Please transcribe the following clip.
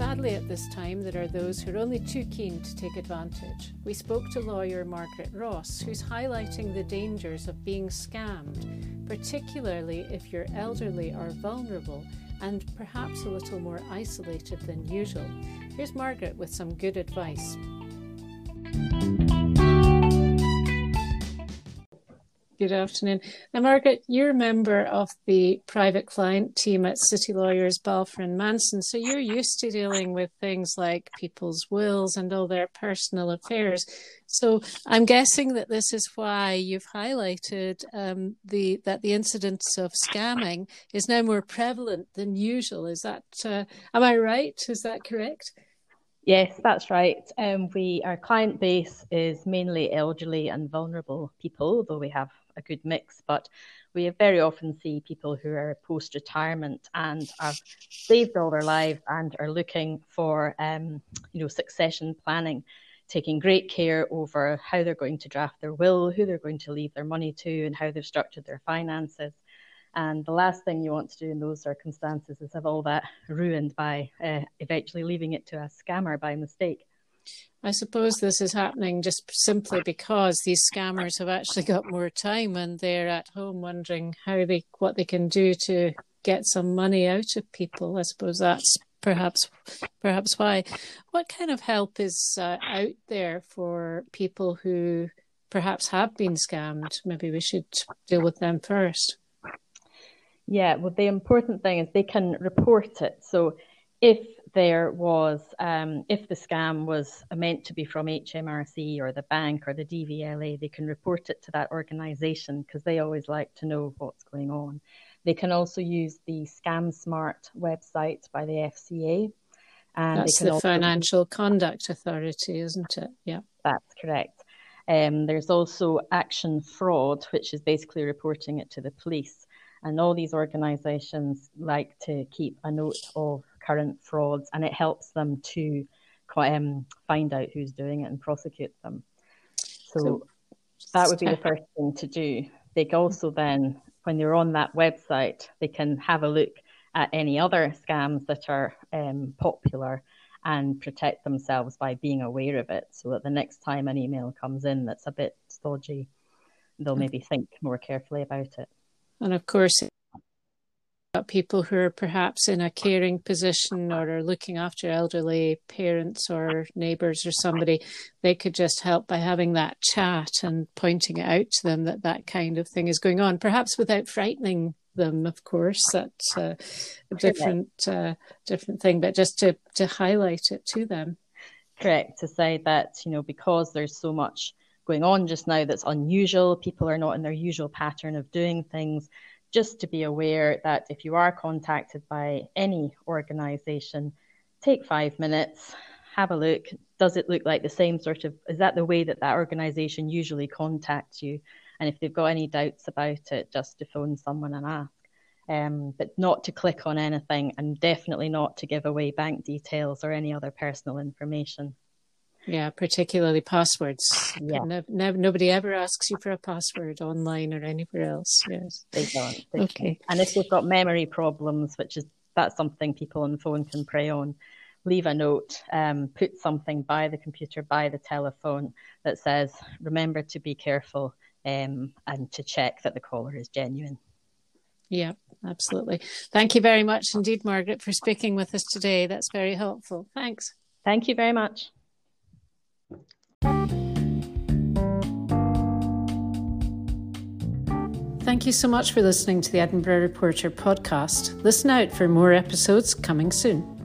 Sadly, at this time, there are those who are only too keen to take advantage. We spoke to lawyer Margaret Ross, who's highlighting the dangers of being scammed, particularly if you're elderly or vulnerable and perhaps a little more isolated than usual. Here's Margaret with some good advice. Good afternoon. Now, Margaret, you're a member of the private client team at City Lawyers Balfour and Manson, so you're used to dealing with things like people's wills and all their personal affairs. So I'm guessing that this is why you've highlighted um, the that the incidence of scamming is now more prevalent than usual. Is that uh, am I right? Is that correct? Yes, that's right. Um, we our client base is mainly elderly and vulnerable people, though we have a good mix. But we very often see people who are post retirement and have saved all their lives and are looking for, um, you know, succession planning, taking great care over how they're going to draft their will, who they're going to leave their money to, and how they've structured their finances. And the last thing you want to do in those circumstances is have all that ruined by uh, eventually leaving it to a scammer by mistake. I suppose this is happening just simply because these scammers have actually got more time and they're at home wondering how they what they can do to get some money out of people. I suppose that's perhaps perhaps why. What kind of help is uh, out there for people who perhaps have been scammed? Maybe we should deal with them first. Yeah, well, the important thing is they can report it. So if there was, um, if the scam was meant to be from HMRC or the bank or the DVLA, they can report it to that organisation because they always like to know what's going on. They can also use the Scam Smart website by the FCA. And That's the also... Financial Conduct Authority, isn't it? Yeah. That's correct. Um, there's also Action Fraud, which is basically reporting it to the police. And all these organisations like to keep a note of current frauds, and it helps them to um, find out who's doing it and prosecute them. So, so that would be the first thing to do. They can also then, when they're on that website, they can have a look at any other scams that are um, popular and protect themselves by being aware of it so that the next time an email comes in that's a bit stodgy, they'll mm. maybe think more carefully about it. And of course, people who are perhaps in a caring position or are looking after elderly parents or neighbours or somebody, they could just help by having that chat and pointing it out to them that that kind of thing is going on, perhaps without frightening them. Of course, that's a different uh, different thing, but just to to highlight it to them. Correct to say that you know because there's so much going on just now that's unusual. People are not in their usual pattern of doing things just to be aware that if you are contacted by any organization, take five minutes, have a look. Does it look like the same sort of, is that the way that that organization usually contacts you? And if they've got any doubts about it, just to phone someone and ask. Um, but not to click on anything and definitely not to give away bank details or any other personal information. Yeah, particularly passwords. Yeah. Ne- ne- nobody ever asks you for a password online or anywhere else. Yes. They don't. They okay. Can't. And if they've got memory problems, which is that's something people on the phone can prey on, leave a note, um, put something by the computer, by the telephone that says, remember to be careful um, and to check that the caller is genuine. Yeah, absolutely. Thank you very much indeed, Margaret, for speaking with us today. That's very helpful. Thanks. Thank you very much. Thank you so much for listening to the Edinburgh Reporter podcast. Listen out for more episodes coming soon.